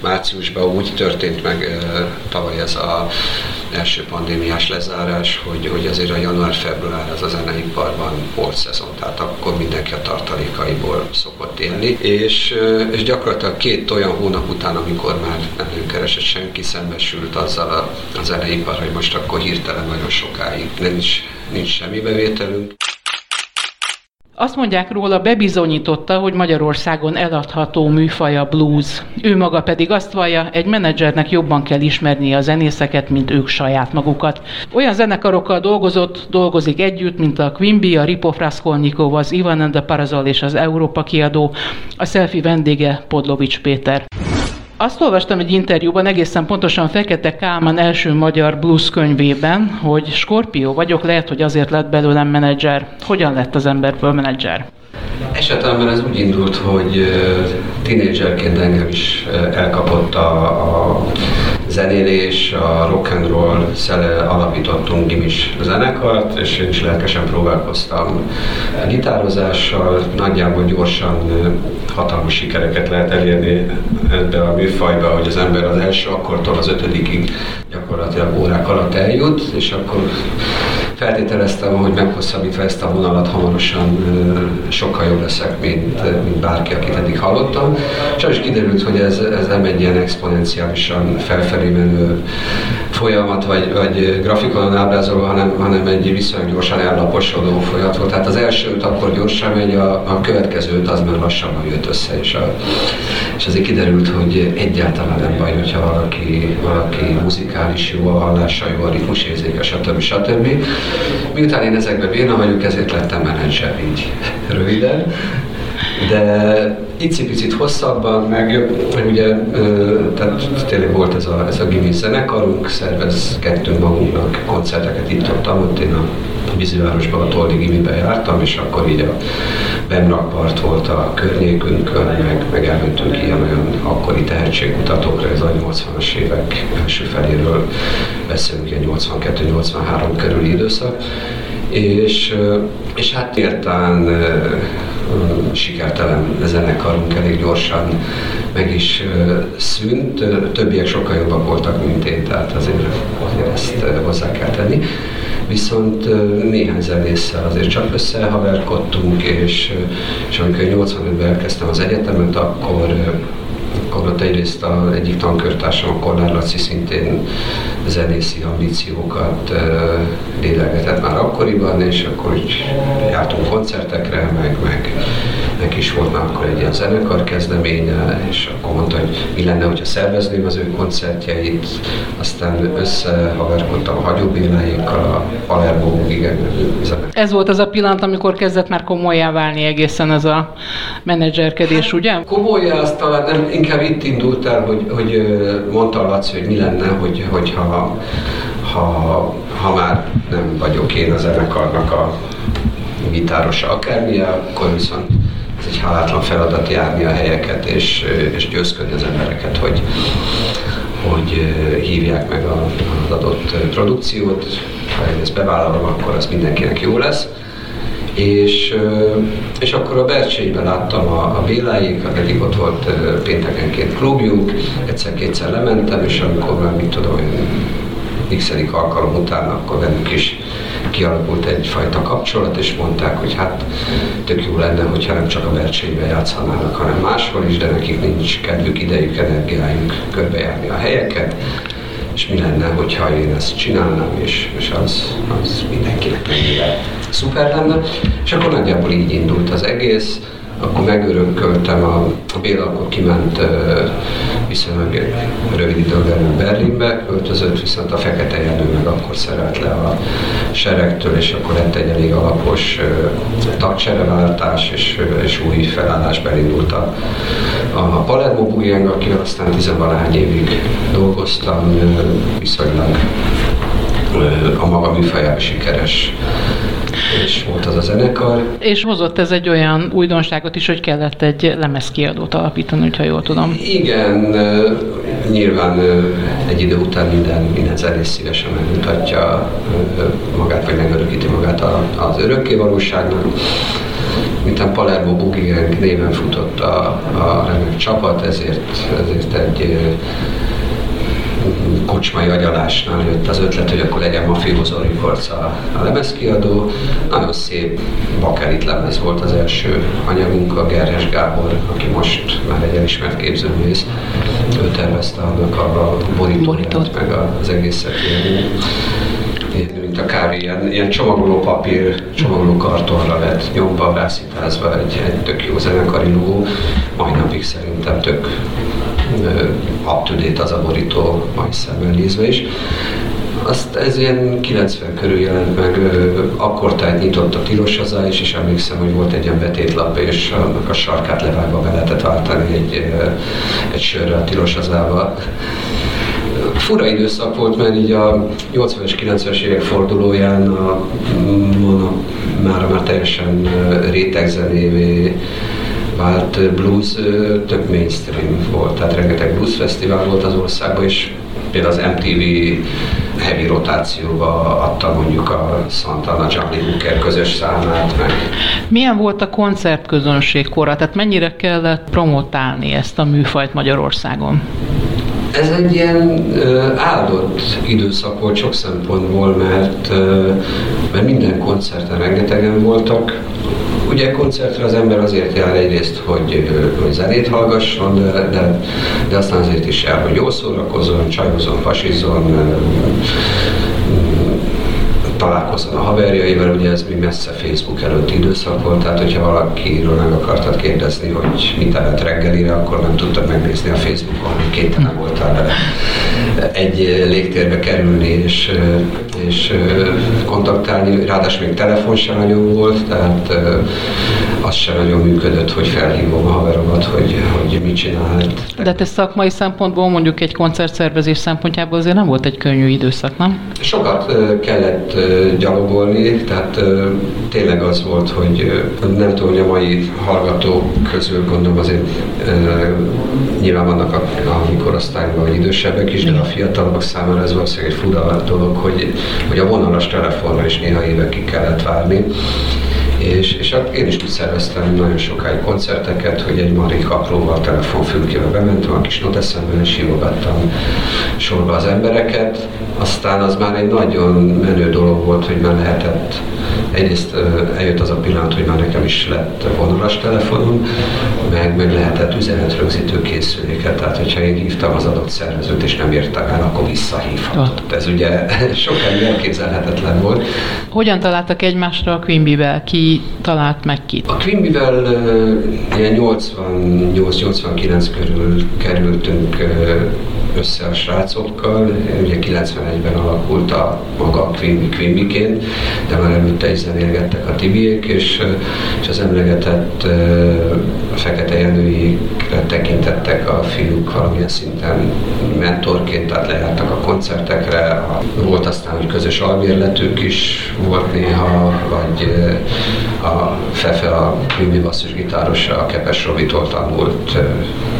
Márciusban úgy történt meg tavaly ez a első pandémiás lezárás, hogy, hogy azért a január-február az a zeneiparban volt szezon, tehát akkor mindenki a tartalékaiból szokott élni, és, és gyakorlatilag két olyan hónap után, amikor már nem keresett senki, szembesült azzal a, a zeneipar, hogy most akkor hirtelen nagyon sokáig nincs, nincs semmi bevételünk. Azt mondják róla, bebizonyította, hogy Magyarországon eladható műfaja blues. Ő maga pedig azt vallja, egy menedzsernek jobban kell ismernie a zenészeket, mint ők saját magukat. Olyan zenekarokkal dolgozott, dolgozik együtt, mint a Quimby, a Ripo Fraskolnikov, az Ivan and the Parazol és az Európa kiadó. A selfie vendége Podlovics Péter. Azt olvastam egy interjúban, egészen pontosan Fekete Kálmán első magyar blues könyvében, hogy Skorpió vagyok, lehet, hogy azért lett belőlem menedzser. Hogyan lett az emberből menedzser? Esetemben ez úgy indult, hogy tínédzserként engem is elkapott a, a zenélés, a rock and roll szele alapítottunk gimis zenekart, és én is lelkesen próbálkoztam gitározással, nagyjából gyorsan hatalmas sikereket lehet elérni ebbe a műfajba, hogy az ember az első akkortól az ötödikig gyakorlatilag órák alatt eljut, és akkor feltételeztem, hogy meghosszabbítva ezt a vonalat hamarosan sokkal jobb leszek, mint, mint bárki, akit eddig hallottam. Sajnos kiderült, hogy ez, ez nem egy ilyen exponenciálisan felfelé menő folyamat, vagy, vagy grafikonon ábrázolva, hanem, hanem egy viszonylag gyorsan ellaposodó folyamat volt. Tehát az elsőt akkor gyorsan megy, a, a következőt az már lassabban jött össze, és, a, és azért kiderült, hogy egyáltalán nem baj, hogyha valaki, valaki muzikális jó, a hallása jó, a ritmusérzéke, stb. stb. Miután én ezekben béna vagyok, ezért lettem menedzser így röviden. De icipicit hosszabban, meg, ugye, tehát tényleg volt ez a, ez a gimi zenekarunk, szervezkedtünk magunknak koncerteket itt ott, ott én a Vízivárosban a Toldi Gimibe jártam, és akkor így a Bemrakpart volt a környékünkön, meg, meg elmentünk ilyen olyan akkori tehetségkutatókra, ez a 80-as évek első feléről beszélünk, ilyen 82-83 körüli időszak, és, és hát értán sikertelen zenekarunk elég gyorsan meg is szűnt. Többiek sokkal jobbak voltak, mint én, tehát azért, azért ezt hozzá kell tenni. Viszont néhány zenésszel azért csak összehaverkodtunk, és, és amikor 85-ben elkezdtem az egyetemet, akkor akkor ott egyrészt a egyik tankörtársam, a Kornár Laci szintén zenészi ambíciókat lélegetett már akkoriban, és akkor úgy jártunk koncertekre, meg, meg neki is volt már akkor egy ilyen zenekar kezdeménye, és akkor mondta, hogy mi lenne, hogyha szervezném az ő koncertjeit, aztán összehaverkodtam a hagyóbéláikkal, a Palermo igen. Ez volt az a pillanat, amikor kezdett már komolyá válni egészen ez a menedzserkedés, ugye? Komolyá, azt talán nem, inkább itt indult el, hogy, hogy mondta Laci, hogy mi lenne, hogy, hogyha ha, ha már nem vagyok én a zenekarnak a gitárosa akármilyen, akkor viszont egy hálátlan feladat járni a helyeket és, és győzködni az embereket, hogy, hogy hívják meg az adott produkciót. Ha én ezt bevállalom, akkor az mindenkinek jó lesz. És, és akkor a Bercsényben láttam a, a Béláikat, eddig ott volt péntekenként klubjuk, egyszer-kétszer lementem, és amikor már, mit tudom, x alkalom után, akkor bennük is kialakult egyfajta kapcsolat, és mondták, hogy hát tök jó lenne, hogyha nem csak a Bercsényben játszanának, hanem máshol is, de nekik nincs kedvük, idejük, energiájuk körbejárni a helyeket, és mi lenne, hogyha én ezt csinálnám, és, és az, az mindenkinek mennyire szuper lenne. És akkor nagyjából így indult az egész akkor megörököltem, a, a Béla akkor kiment viszonylag rövid időn Berlinbe, költözött, viszont a Fekete Jenő meg akkor szerelt le a seregtől, és akkor lett egy elég alapos tagcsereváltás, és, és új felállás indult a, a Palermo Bujeng, akivel aztán tizenvalahány évig dolgoztam, viszonylag a maga műfajában sikeres és volt az a zenekar. És hozott ez egy olyan újdonságot is, hogy kellett egy lemezkiadót alapítani, ha jól tudom. Igen, nyilván egy idő után minden, minden zenész szívesen megmutatja magát, vagy megörökíti magát az örökké valóságnak miután Palermo Boogie Gang néven futott a, a remek csapat, ezért, ezért egy kocsmai agyalásnál jött az ötlet, hogy akkor legyen Mafioso Records a, a lemezkiadó. Nagyon szép bakerit lemez volt az első anyagunk, a Gerhes Gábor, aki most már egy elismert képzőművész. Ő tervezte annak a borítóját, meg az egészet ilyen mint a kávé, ilyen, ilyen csomagoló papír, csomagoló kartonra lett nyomva, rászítázva egy, egy tök jó zenekari logó. Mai napig szerintem tök up to date az a borító, majd szemmel nézve is. Azt ez ilyen 90 körül jelent meg, akkor tehát nyitott a tilos hazá is, és emlékszem, hogy volt egy ilyen betétlap, és annak a sarkát levágva be lehetett váltani egy, egy sörre a tilos hazába fura időszak volt, mert így a 80-es, 90-es évek fordulóján a, a, már, már teljesen rétegzenévé vált blues tök mainstream volt, tehát rengeteg blues fesztivál volt az országban, és például az MTV heavy rotációba adta mondjuk a Santana Johnny Hooker közös számát meg. Milyen volt a koncertközönség kora? Tehát mennyire kellett promotálni ezt a műfajt Magyarországon? Ez egy ilyen áldott időszak volt sok szempontból, mert, mert minden koncerten rengetegen voltak, Ugye koncertre az ember azért jár egyrészt, hogy, hogy zenét hallgasson, de, de, de aztán azért is jár, hogy jól szórakozzon, csajozzon, pasizzon, találkozzon a haverjaival, ugye ez még messze Facebook előtti időszak volt, tehát hogyha valakiről meg akartad kérdezni, hogy mit evett reggelire, akkor nem tudtad megnézni a Facebookon, hogy képtelen voltál vele egy légtérbe kerülni és, és kontaktálni, ráadásul még telefon sem nagyon volt, tehát az sem nagyon működött, hogy felhívom a haveromat, hogy, hogy mit csinál. De te szakmai szempontból mondjuk egy koncertszervezés szempontjából azért nem volt egy könnyű időszak, nem? Sokat kellett gyalogolni, tehát tényleg az volt, hogy nem tudom, hogy a mai hallgatók közül gondolom azért nyilván vannak a, a mi korosztályban, vagy idősebbek is, de a fiatalabbak számára ez valószínűleg egy fura dolog, hogy, hogy a vonalas telefonra is néha évekig kellett várni és, és én is úgy szerveztem nagyon sokáig koncerteket, hogy egy marik apróval telefonfülkével bementem, a kis noteszemben, és hívogattam sorba az embereket. Aztán az már egy nagyon menő dolog volt, hogy már lehetett egyrészt eljött az a pillanat, hogy már nekem is lett vonalas telefonom, meg, meg lehetett üzenetrögzítő készüléket, tehát hogyha én hívtam az adott szervezőt és nem értem el, akkor visszahívhatott. Ez ugye sokáig elképzelhetetlen volt. Hogyan találtak egymásra a Quimby-vel? Ki talált meg ki? A Quimby-vel ilyen 88-89 körül kerültünk össze a srácokkal. Ugye 91-ben alakult a maga a Quimby de már előtte is zenélgettek a Tibiék, és, és az emlegetett Fekete Jenőikre tekintettek a fiúk valamilyen szinten mentorként, tehát lejártak a koncertekre. Volt aztán, hogy közös albérletük is volt néha, vagy a Fefe, a Quimby basszusgitárosa, a Kepes Robitól tanult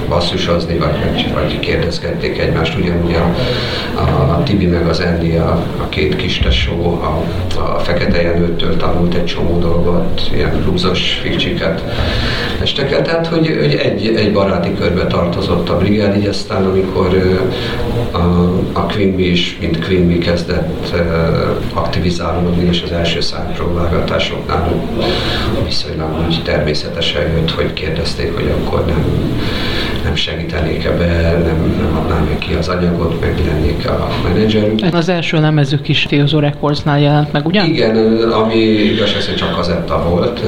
basszusozni, vagy, vagy, vagy kérdezgették egymást, ugyanúgy a, a Tibi meg az Andy, a, a két kis tesó, a, a Fekete Jenőtől tanult egy csomó dolgot, ilyen bluesos fikcsiket esteket, tehát hogy, hogy egy, egy baráti körbe tartozott a brigád, így aztán amikor a, a Quimby is, mint Quimby kezdett aktivizálódni, és az első számpróbálgatásoknál viszonylag úgy természetesen jött, hogy kérdezték, hogy akkor nem nem segítenék ebbe, nem, nem adnám ki az anyagot, meg lennék a menedzserük. Az első lemezük is Theozo Recordsnál jelent meg, ugye? Igen, ami igazság szerint csak kazetta volt,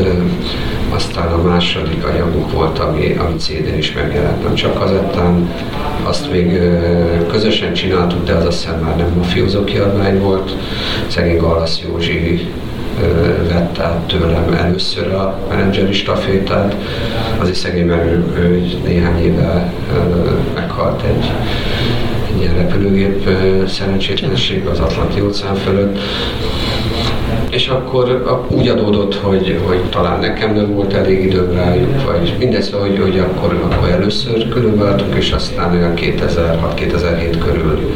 aztán a második anyaguk volt, ami, ami CD-n is megjelent, nem csak kazettán. Azt még közösen csináltuk, de az azt hiszem már nem mafiózó kiadvány volt. Szegény Gallasz Józsi vett át tőlem először a menedzseri stafétát. Az is szegény, mert ő, néhány éve meghalt egy, egy ilyen repülőgép szerencsétlenség az Atlanti óceán fölött. és akkor úgy adódott, hogy, hogy talán nekem nem volt elég időm rájuk, vagy mindez, hogy, hogy akkor, akkor először különváltunk, és aztán olyan 2006-2007 körül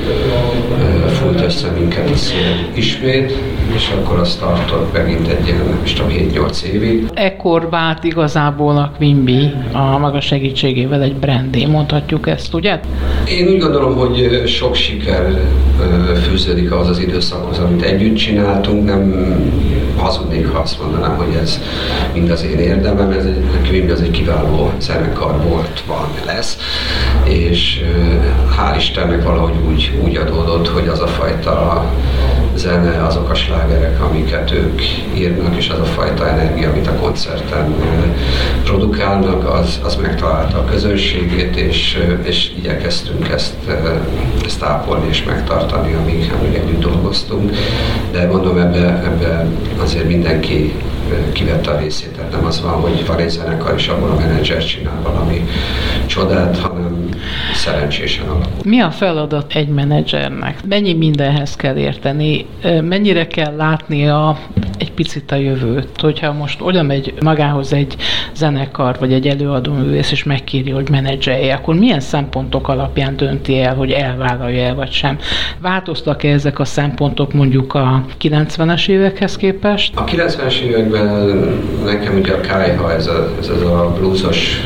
fújt össze minket a ismét, és akkor azt tartott megint egy ilyen, nem is tudom, 7-8 évig. Ekkor vált igazából a Quimby a maga segítségével egy brandé, mondhatjuk ezt, ugye? Én úgy gondolom, hogy sok siker fűződik az az időszakhoz, amit együtt csináltunk, nem hazudnék, ha azt mondanám, hogy ez mind az én érdemem, ez egy, nekem az egy kiváló zenekar volt, van, lesz, és hál' Istennek valahogy úgy, úgy adódott, hogy az a fajta zene, azok a slágerek, amiket ők írnak, és az a fajta energia, amit a koncerten produkálnak, az, az megtalálta a közönségét, és, és igyekeztünk ezt, ezt ápolni és megtartani, amíg, amíg együtt dolgoztunk. De mondom, ebbe, ebbe azért mindenki kivette a részét, tehát nem az van, hogy van egy zenekar, és abból a menedzser csinál valami csodát, hanem szerencsésen alakul. Mi a feladat egy menedzsernek? Mennyi mindenhez kell érteni? Mennyire kell látnia egy picit a jövőt? Hogyha most oda megy magához egy zenekar, vagy egy előadó művész, és megkéri, hogy menedzselje, akkor milyen szempontok alapján dönti el, hogy elvállalja el, vagy sem? Változtak-e ezek a szempontok mondjuk a 90-es évekhez képest? A 90-es években nekem ugye a kájha, ez a, ez a bluesos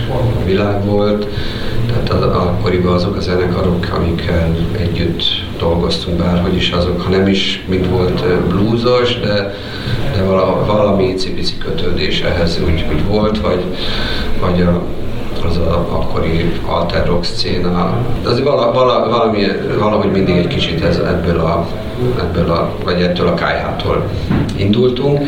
világ volt, tehát az, akkoriban azok a zenekarok, amikkel együtt dolgoztunk, bárhogy is azok, ha nem is mind volt bluesos, de, de valami icipici kötődés ehhez úgy, úgy volt, vagy, vagy a, az a akkori alter rock szcéna. De azért vala, vala, valami, valahogy mindig egy kicsit ez, ebből a, ebből a, vagy ettől a kájhától indultunk.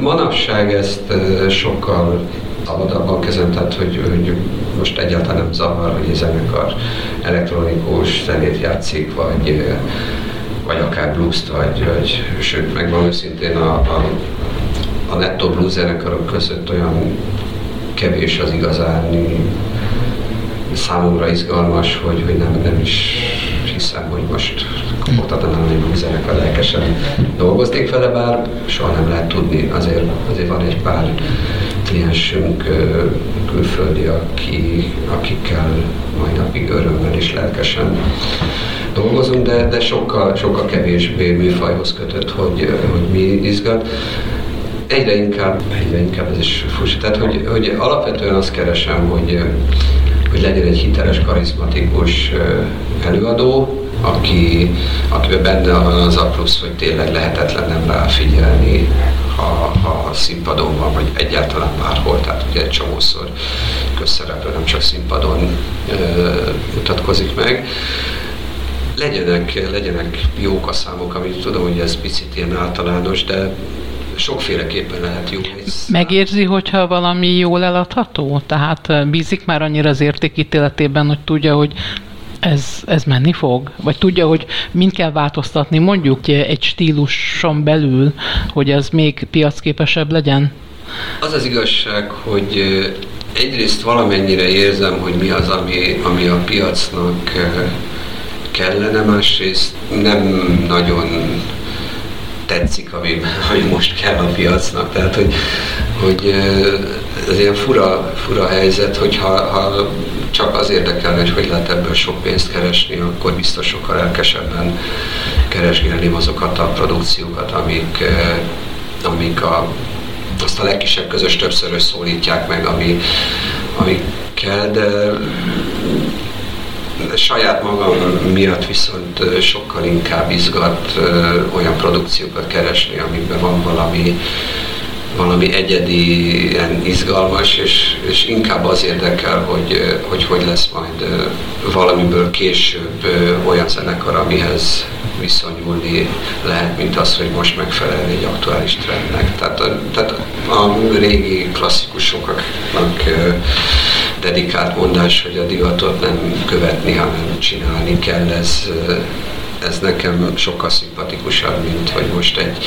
Manapság ezt sokkal szabadabban kezem, tehát hogy, hogy most egyáltalán nem zavar, hogy egy zenekar elektronikus zenét játszik, vagy, vagy akár blues vagy, vagy sőt, megvan őszintén a, a, a netto blues zenekarok között olyan kevés az igazán számomra izgalmas, hogy, hogy nem, nem is hiszem, hogy most kapottatlanul egy zenekar lelkesen dolgozték vele, bár soha nem lehet tudni, azért, azért van egy pár kliensünk külföldi, aki, akikkel mai napig örömmel és lelkesen dolgozunk, de, de sokkal, sokkal kevésbé műfajhoz kötött, hogy, hogy mi izgat. Egyre inkább, egyre inkább ez is furcsa. Tehát, hogy, hogy alapvetően azt keresem, hogy, hogy legyen egy hiteles, karizmatikus előadó, aki, akiben benne van az a plusz, hogy tényleg lehetetlen nem ráfigyelni, ha, ha színpadon van, vagy egyáltalán bárhol, tehát ugye egy csomószor közszereplő nem csak színpadon ö, mutatkozik meg. Legyenek, legyenek jók a számok, amit tudom, hogy ez picit ilyen általános, de sokféleképpen lehet jó. Megérzi, hogyha valami jól eladható? Tehát bízik már annyira az értékítéletében, hogy tudja, hogy ez, ez menni fog? Vagy tudja, hogy mind kell változtatni mondjuk egy stíluson belül, hogy ez még piacképesebb legyen? Az az igazság, hogy egyrészt valamennyire érzem, hogy mi az, ami, ami a piacnak kellene, másrészt nem nagyon tetszik, ami, ami most kell a piacnak. Tehát, hogy, hogy ez ilyen fura, fura helyzet, hogy ha, ha csak az érdekel, hogy hogy lehet ebből sok pénzt keresni, akkor biztos sokkal lelkesebben keresgélném azokat a produkciókat, amik, amik a, azt a legkisebb közös többszörös szólítják meg, ami, ami kell, de saját magam miatt viszont sokkal inkább izgat olyan produkciókat keresni, amiben van valami, valami egyedi, ilyen izgalmas, és, és inkább az érdekel, hogy, hogy hogy lesz majd valamiből később olyan zenekar, amihez viszonyulni lehet, mint az, hogy most megfelel egy aktuális trendnek. Tehát, a, tehát a régi klasszikusoknak dedikált mondás, hogy a divatot nem követni, hanem csinálni kell, ez, ez nekem sokkal szimpatikusabb, mint hogy most egy,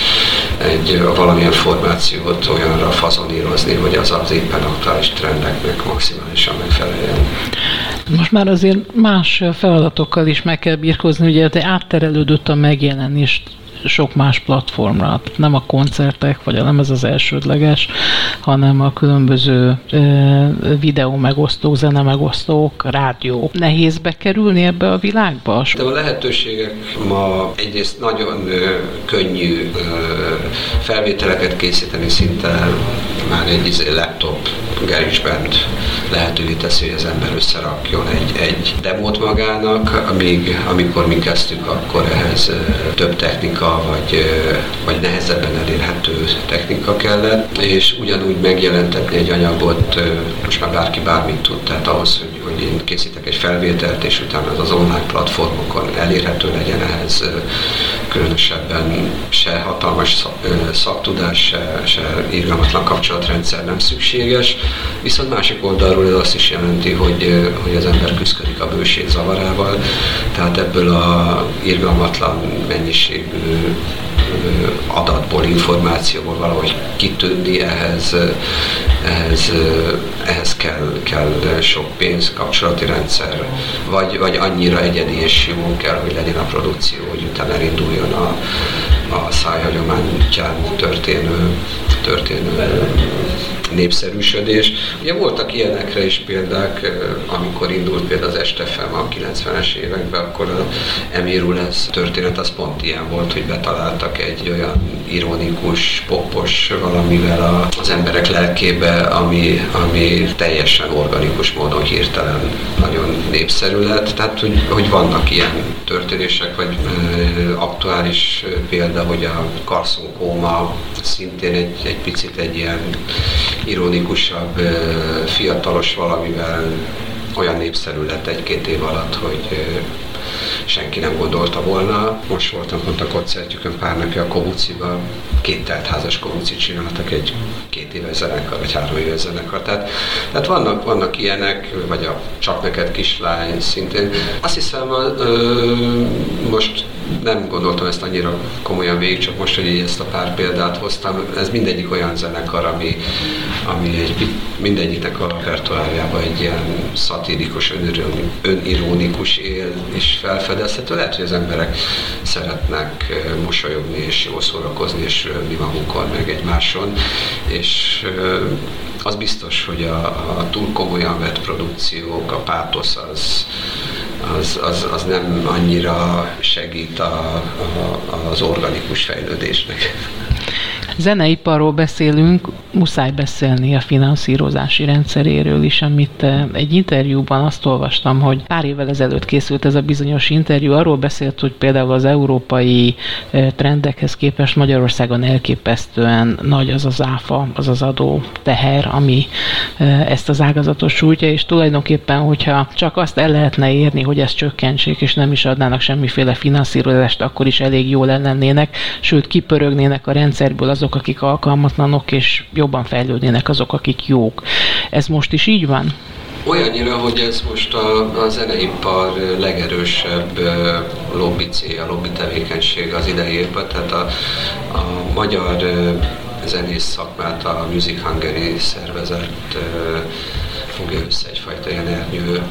egy valamilyen formációt olyanra fazonírozni, hogy az az éppen aktuális trendeknek maximálisan megfeleljen. Most már azért más feladatokkal is meg kell birkozni, ugye te átterelődött a megjelenést sok más platformra. Nem a koncertek, vagy nem ez az elsődleges, hanem a különböző videó megosztók, zene megosztók, rádió. Nehéz bekerülni ebbe a világba? De a lehetőségek ma egyrészt nagyon könnyű felvételeket készíteni szinte már egy izé laptop GarageBand lehetővé teszi, hogy az ember összerakjon egy, egy demót magának, amíg amikor mi kezdtük, akkor ehhez több technika, vagy, vagy nehezebben elérhető technika kellett, és ugyanúgy megjelentetni egy anyagot, most már bárki bármit tud, tehát ahhoz, hogy, hogy én készítek egy felvételt, és utána az az online platformokon elérhető legyen ehhez különösebben se hatalmas szaktudás, se, se irgalmatlan kapcsolatrendszer nem szükséges, viszont másik oldalról ez azt is jelenti, hogy, hogy az ember küzdik a bőség zavarával, tehát ebből a irgalmatlan mennyiségű adatból, információból valahogy kitűnni, ehhez, ehhez, ehhez kell, kell sok pénz, kapcsolati rendszer, vagy, vagy annyira egyedi és jó kell, hogy legyen a produkció, hogy utána elinduljon a, a szájhagyományján történő, történő népszerűsödés. Ugye voltak ilyenekre is példák, amikor indult például az Estefem a 90-es években, akkor a Emir lesz történet az pont ilyen volt, hogy betaláltak egy olyan ironikus, popos valamivel az emberek lelkébe, ami, ami teljesen organikus módon hirtelen nagyon népszerű lett. Tehát, hogy, hogy vannak ilyen történések, vagy aktuális példa, hogy a Carson Kóma szintén egy, egy picit egy ilyen ironikusabb, fiatalos valamivel olyan népszerű lett egy-két év alatt, hogy senki nem gondolta volna. Most voltam pont a koncertjükön pár napja a Kobuciba, két teltházas Kobucit csináltak egy két éves zenekar, vagy három éves zenekar. Tehát, tehát vannak, vannak ilyenek, vagy a Csak neked kislány szintén. Azt hiszem, ö, most nem gondoltam ezt annyira komolyan végig, csak most, hogy ezt a pár példát hoztam, ez mindegyik olyan zenekar, ami, ami egy, mindegyiknek a repertoárjában egy ilyen szatirikus, önironikus él és felfedezhető. Lehet, hogy az emberek szeretnek mosolyogni és jól szórakozni és röhögni magukon, meg egymáson, és az biztos, hogy a, a túl komolyan vett produkciók, a pátosz az, az, az, az nem annyira segít a, a, az organikus fejlődésnek. Zeneiparról beszélünk, muszáj beszélni a finanszírozási rendszeréről is, amit eh, egy interjúban azt olvastam, hogy pár évvel ezelőtt készült ez a bizonyos interjú, arról beszélt, hogy például az európai eh, trendekhez képest Magyarországon elképesztően nagy az az áfa, az az adó teher, ami eh, ezt az ágazatot sújtja, és tulajdonképpen, hogyha csak azt el lehetne érni, hogy ezt csökkentsék, és nem is adnának semmiféle finanszírozást, akkor is elég jól lennének, sőt kipörögnének a rendszerből az azok, akik alkalmatlanok, és jobban fejlődnének azok, akik jók. Ez most is így van? Olyannyira, hogy ez most a, a zeneipar legerősebb lobby célja, lobby tevékenység az idejében, tehát a, a magyar zenész szakmát a Music Hungary szervezet fogja össze egyfajta ilyen ernyő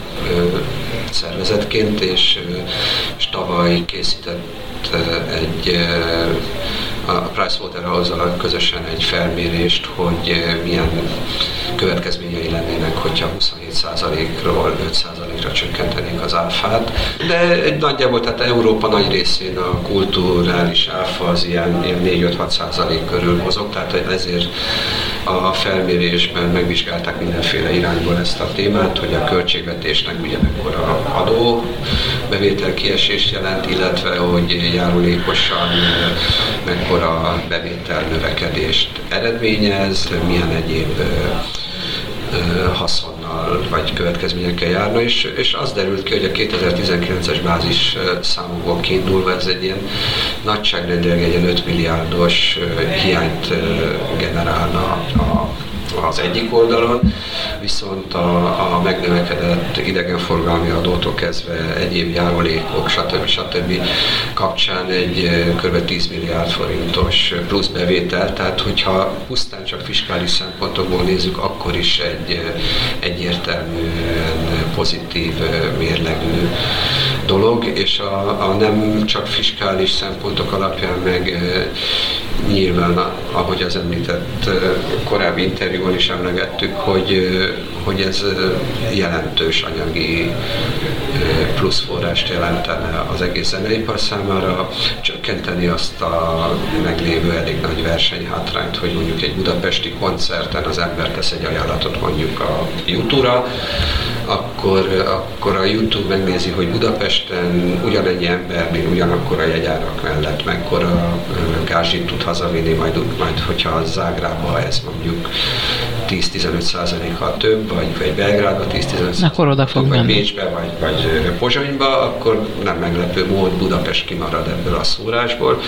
szervezetként, és, és tavaly készített egy a Pricewaterhouse-zal közösen egy felmérést, hogy milyen következményei lennének, hogyha 27%-ról 5%-ra csökkentenénk az áfát. De egy nagyjából, tehát Európa nagy részén a kulturális áfa az ilyen, ilyen 4-5-6% körül mozog, tehát ezért a felmérésben megvizsgálták mindenféle irányból ezt a témát, hogy a költségvetésnek ugye mekkora adó bevétel kiesést jelent, illetve hogy járulékosan mekkora bevétel növekedést eredményez, milyen egyéb haszonnal vagy következményekkel járna, és, és az derült ki, hogy a 2019-es bázis számokból kiindulva ez egy ilyen nagyságrendileg egy ilyen 5 milliárdos hiányt generálna a az egyik oldalon, viszont a, a megnövekedett idegenforgalmi adótól kezdve egyéb járulékok, stb. stb. kapcsán egy kb. 10 milliárd forintos plusz bevétel, tehát hogyha pusztán csak fiskális szempontokból nézzük, akkor is egy egyértelműen pozitív mérlegű dolog, és a, a nem csak fiskális szempontok alapján, meg nyilván, ahogy az említett korábbi interjúban is emlegettük, hogy, hogy ez jelentős anyagi pluszforrást jelentene az egész zeneipar számára, csökkenteni azt a meglévő elég nagy versenyhátrányt, hogy mondjuk egy budapesti koncerten az ember tesz egy ajánlatot mondjuk a YouTube-ra, akkor, akkor a YouTube megnézi, hogy Budapesten ugyanennyi embernél ugyanakkor a jegyárak mellett mekkora gázsit tud hazavinni, majd, majd hogyha Zágrába ez mondjuk 10-15 százalékkal több, vagy, vagy Belgrádba 10-15 akkor oda fog vagy menni. Bécsbe, vagy, vagy Pozsonyba, akkor nem meglepő mód Budapest kimarad ebből a szórásból,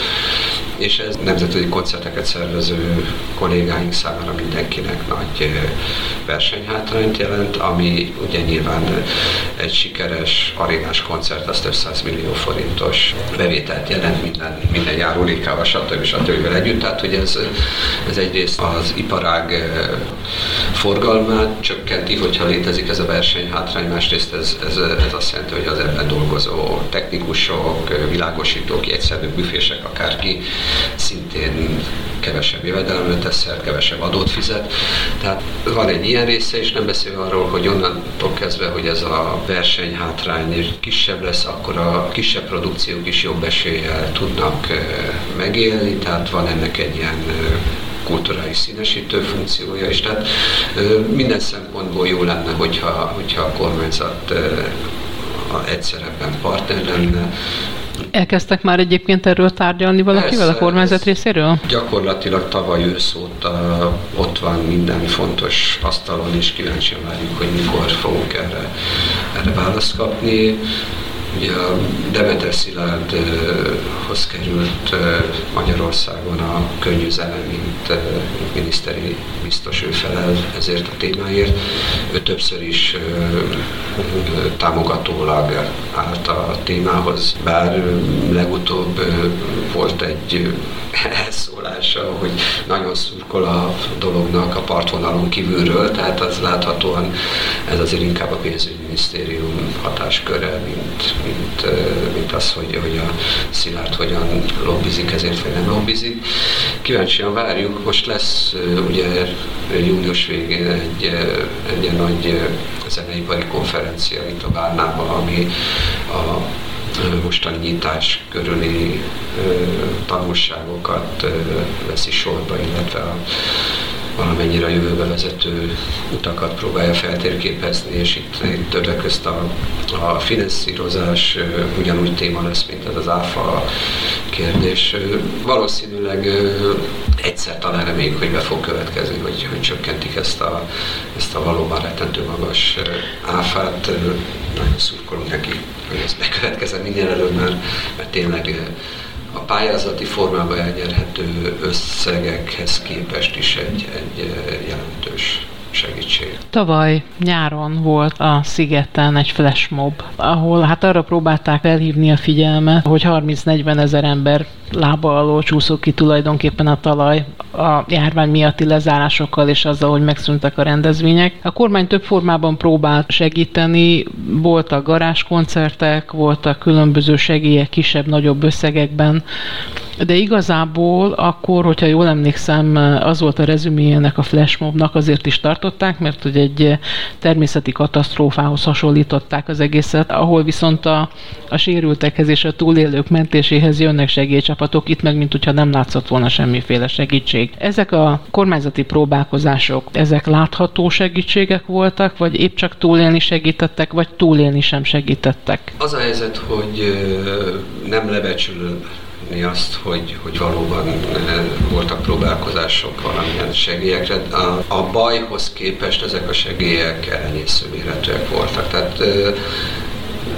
és ez nemzetközi koncerteket szervező kollégáink számára mindenkinek nagy versenyhátrányt jelent, ami ugye nyilván egy sikeres arénás koncert, az több 100 millió forintos bevételt jelent minden, minden járulékával, stb. stb. együtt. Tehát, hogy ez, ez egyrészt az iparág forgalmát csökkenti, hogyha létezik ez a versenyhátrány, másrészt ez, ez, ez azt jelenti, hogy az ebben dolgozó technikusok, világosítók, egyszerű büfések, akárki szintén kevesebb jövedelemre tesz szert, kevesebb adót fizet. Tehát van egy ilyen része, és nem beszél arról, hogy onnantól kezdve, hogy ez a versenyhátrány kisebb lesz, akkor a kisebb produkciók is jobb eséllyel tudnak megélni, tehát van ennek egy ilyen kulturális színesítő funkciója is. Tehát minden szempontból jó lenne, hogyha, hogyha a kormányzat egyszer ebben partner lenne, Elkezdtek már egyébként erről tárgyalni valakivel a kormányzat részéről? Gyakorlatilag tavaly ősz óta ott van minden fontos asztalon, és kíváncsian várjuk, hogy mikor fogunk erre, erre választ kapni. Ugye a Demeter Szilárdhoz került Magyarországon a könnyű zene, mint miniszteri biztos ő felel ezért a témáért. Ő többször is támogatólag állt a témához, bár legutóbb volt egy elszólása, hogy nagyon szurkol a dolognak a partvonalon kívülről, tehát az láthatóan ez azért inkább a pénzügyminisztérium hatásköre, mint, mint, mint az, hogy, hogy a Szilárd hogyan lobbizik, ezért vagy nem lobbizik. Kíváncsian várjuk, most lesz ugye június végén egy, egy nagy zeneipari konferencia itt a Várnában, ami a mostani nyitás körüli tanulságokat veszi sorba, illetve a valamennyire a jövőbe vezető utakat próbálja feltérképezni, és itt, itt többek közt a, a finanszírozás ugyanúgy téma lesz, mint ez az áfa kérdés. Valószínűleg egyszer talán reméljük, hogy be fog következni, hogy, hogy csökkentik ezt a, ezt a valóban rettentő magas áfát. Nagyon szurkolunk neki, hogy ez bekövetkezzen minél előbb, mert, mert tényleg a pályázati formában elnyerhető összegekhez képest is egy, egy jelentős segítség. Tavaly nyáron volt a szigeten egy flashmob, ahol hát arra próbálták felhívni a figyelmet, hogy 30-40 ezer ember lába alól csúszott ki tulajdonképpen a talaj a járvány miatti lezárásokkal és azzal, hogy megszűntek a rendezvények. A kormány több formában próbált segíteni, voltak garázskoncertek, voltak különböző segélyek kisebb-nagyobb összegekben, de igazából akkor, hogyha jól emlékszem, az volt a rezüméjének a flashmobnak, azért is tartották, mert hogy egy természeti katasztrófához hasonlították az egészet, ahol viszont a, a sérültekhez és a túlélők mentéséhez jönnek segélycsapatok, itt meg mint hogyha nem látszott volna semmiféle segítség. Ezek a kormányzati próbálkozások, ezek látható segítségek voltak, vagy épp csak túlélni segítettek, vagy túlélni sem segítettek? Az a helyzet, hogy nem lebecsülő látni azt, hogy, hogy valóban voltak próbálkozások valamilyen segélyekre. A, a bajhoz képest ezek a segélyek elenyésző méretűek voltak. Tehát eh,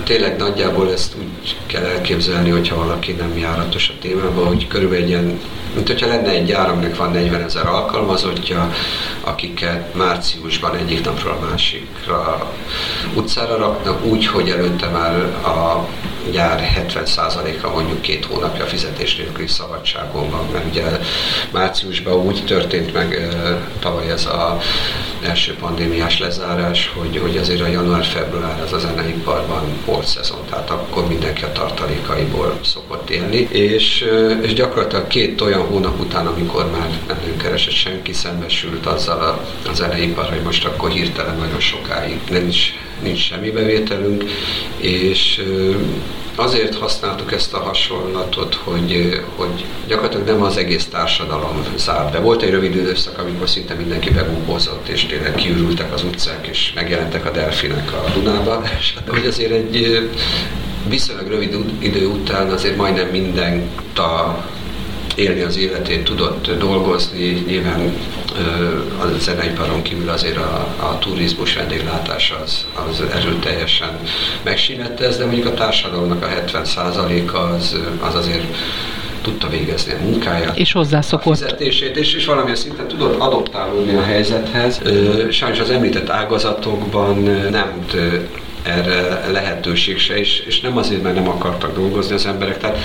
tényleg nagyjából ezt úgy kell elképzelni, hogyha valaki nem járatos a témában, hogy körülbelül egy ilyen, mint hogyha lenne egy gyár, aminek van 40 ezer alkalmazottja, akiket márciusban egyik napról a másikra utcára raknak, úgy, hogy előtte már a gyár 70%-a mondjuk két hónapja fizetés nélküli szabadságon van, mert ugye márciusban úgy történt meg tavaly ez a első pandémiás lezárás, hogy, hogy azért a január-február az a zeneiparban volt szezon, tehát akkor mindenki a tartalékaiból szokott élni, és, és gyakorlatilag két olyan hónap után, amikor már nem keresett senki, szembesült azzal a, a zeneipar, hogy most akkor hirtelen nagyon sokáig nincs, nincs semmi bevételünk, és azért használtuk ezt a hasonlatot, hogy, hogy gyakorlatilag nem az egész társadalom zárt be. Volt egy rövid időszak, amikor szinte mindenki begúbózott, és tényleg kiürültek az utcák, és megjelentek a delfinek a Dunába, és hát, hogy azért egy viszonylag rövid idő után azért majdnem minden a élni az életét, tudott dolgozni, nyilván a zeneiparon kívül azért a, a turizmus vendéglátás az, az erőteljesen megsínette ez, de mondjuk a társadalomnak a 70%-a az, az azért tudta végezni a munkáját. És hozzászokott. A fizetését, és, és valamilyen szinten tudott adoptálódni a helyzethez. Sajnos az említett ágazatokban nem erre lehetőség se, és, és nem azért, mert nem akartak dolgozni az emberek, tehát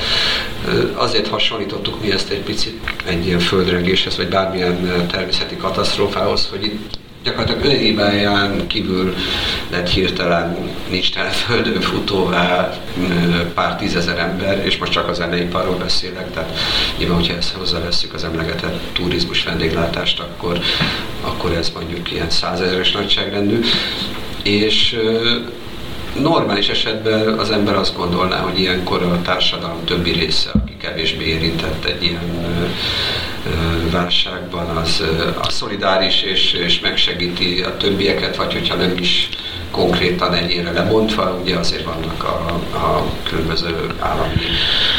azért hasonlítottuk mi ezt egy picit egy ilyen földrengéshez, vagy bármilyen természeti katasztrófához, hogy itt gyakorlatilag önhibáján kívül lett hirtelen nincs tele földön futóvá pár tízezer ember, és most csak az zeneiparról beszélek, tehát nyilván, hogyha ezt hozzáveszünk az emlegetett turizmus vendéglátást, akkor, akkor ez mondjuk ilyen százezeres nagyságrendű, és normális esetben az ember azt gondolná, hogy ilyenkor a társadalom többi része, aki kevésbé érintett egy ilyen válságban, az, az szolidáris és, és megsegíti a többieket, vagy hogyha nem is konkrétan ennyire lebontva, ugye azért vannak a, a különböző állami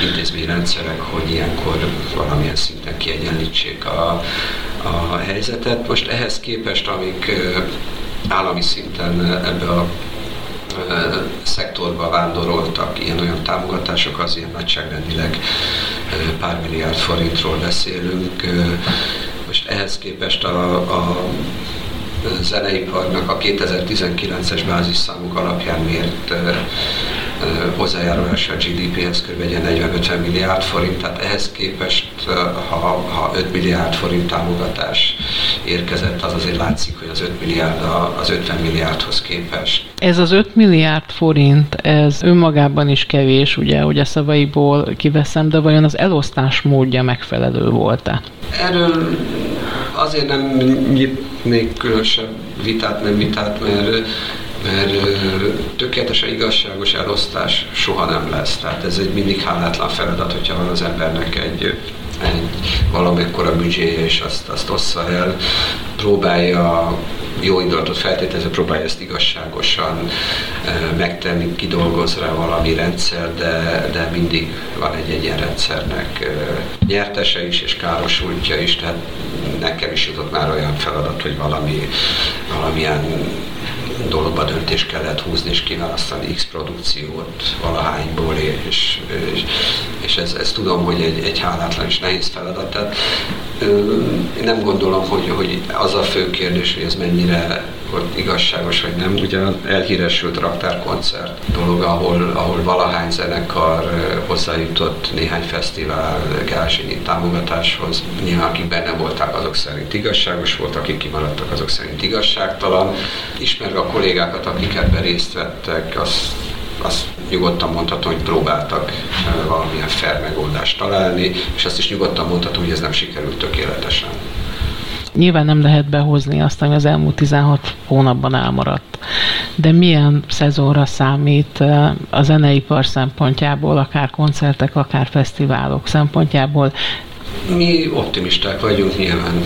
intézményrendszerek, hogy ilyenkor valamilyen szinten kiegyenlítsék a, a helyzetet. Most ehhez képest, amik állami szinten ebbe a szektorba vándoroltak ilyen-olyan támogatások, az ilyen nagyságrendileg pár milliárd forintról beszélünk. Most ehhez képest a, a zeneiparnak a 2019-es bázisszámok alapján mért hozzájárulása a GDP-hez kb. 40-50 milliárd forint, tehát ehhez képest, ha, ha 5 milliárd forint támogatás érkezett, az azért látszik, hogy az 5 milliárd az 50 milliárdhoz képest. Ez az 5 milliárd forint, ez önmagában is kevés, ugye, hogy a szavaiból kiveszem, de vajon az elosztás módja megfelelő volt-e? Erről azért nem nyitnék különösebb vitát, nem vitát, mert mert tökéletesen igazságos elosztás soha nem lesz. Tehát ez egy mindig hálátlan feladat, hogyha van az embernek egy, egy valamekkora büdzséje, és azt, azt ossza el, próbálja jó indulatot feltételezve próbálja ezt igazságosan megtenni, kidolgoz rá valami rendszer, de, de mindig van egy, egy ilyen rendszernek nyertese is és károsultja is, tehát nekem is jutott már olyan feladat, hogy valami, valamilyen dologba döntést kellett húzni és kiválasztani X produkciót valahányból, és, és, és ez, ez tudom, hogy egy, egy hálátlan és nehéz feladat. Tehát, én nem gondolom, hogy, hogy az a fő kérdés, hogy ez mennyire volt igazságos vagy nem. Ugye elhíresült raktárkoncert dolog, ahol, ahol valahány zenekar hozzájutott néhány fesztivál gázsinyi támogatáshoz. Nyilván akik benne voltak, azok szerint igazságos volt, akik kimaradtak, azok szerint igazságtalan. Ismerve a kollégákat, akik ebben részt vettek, azt azt nyugodtan mondhatom, hogy próbáltak valamilyen fair megoldást találni, és azt is nyugodtan mondhatom, hogy ez nem sikerült tökéletesen. Nyilván nem lehet behozni azt, ami az elmúlt 16 hónapban elmaradt. De milyen szezonra számít a zeneipar szempontjából, akár koncertek, akár fesztiválok szempontjából? Mi optimisták vagyunk, nyilván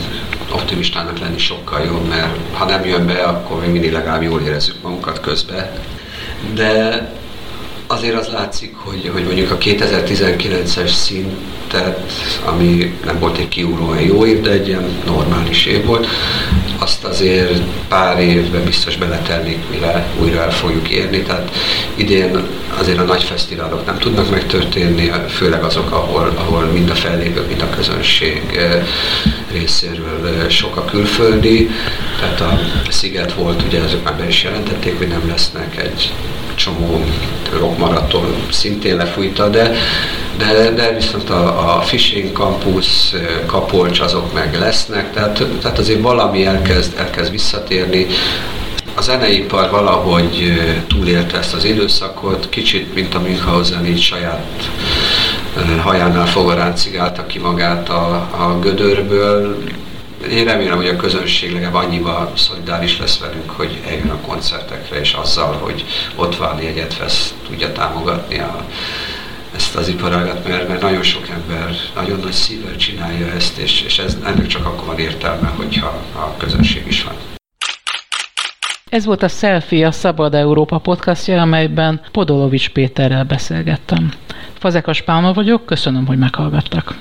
optimistának lenni sokkal jobb, mert ha nem jön be, akkor mi mindig legalább jól érezzük magunkat közben. De azért az látszik, hogy, hogy mondjuk a 2019-es szintet, ami nem volt egy kiugróan jó év, de egy ilyen normális év volt, azt azért pár évben biztos beletelnék, mire újra el fogjuk érni. Tehát idén azért a nagy fesztiválok nem tudnak megtörténni, főleg azok, ahol, ahol mind a fellépők, mind a közönség eh, részéről eh, sok a külföldi. Tehát a Sziget volt, ugye ezek már be is jelentették, hogy nem lesznek egy csomó rockmaraton szintén lefújta, de de, de viszont a, a Fishing Campus, Kapolcs azok meg lesznek, tehát, tehát azért valami elkezd, elkezd visszatérni. A zeneipar valahogy túlélte ezt az időszakot, kicsit, mint a Münchhausen, így saját hajánál fogva ráncigálta ki magát a, a gödörből. Én remélem, hogy a közönség legalább annyival szolidáris lesz velünk, hogy eljön a koncertekre, és azzal, hogy ott válni egyet vesz, tudja támogatni a, ezt az iparágat, mert, mert nagyon sok ember nagyon nagy szívvel csinálja ezt, és, és ez, ennek csak akkor van értelme, hogyha a közönség is van. Ez volt a Selfie, a Szabad Európa podcastja, amelyben Podolovics Péterrel beszélgettem. Fazekas Pálma vagyok, köszönöm, hogy meghallgattak.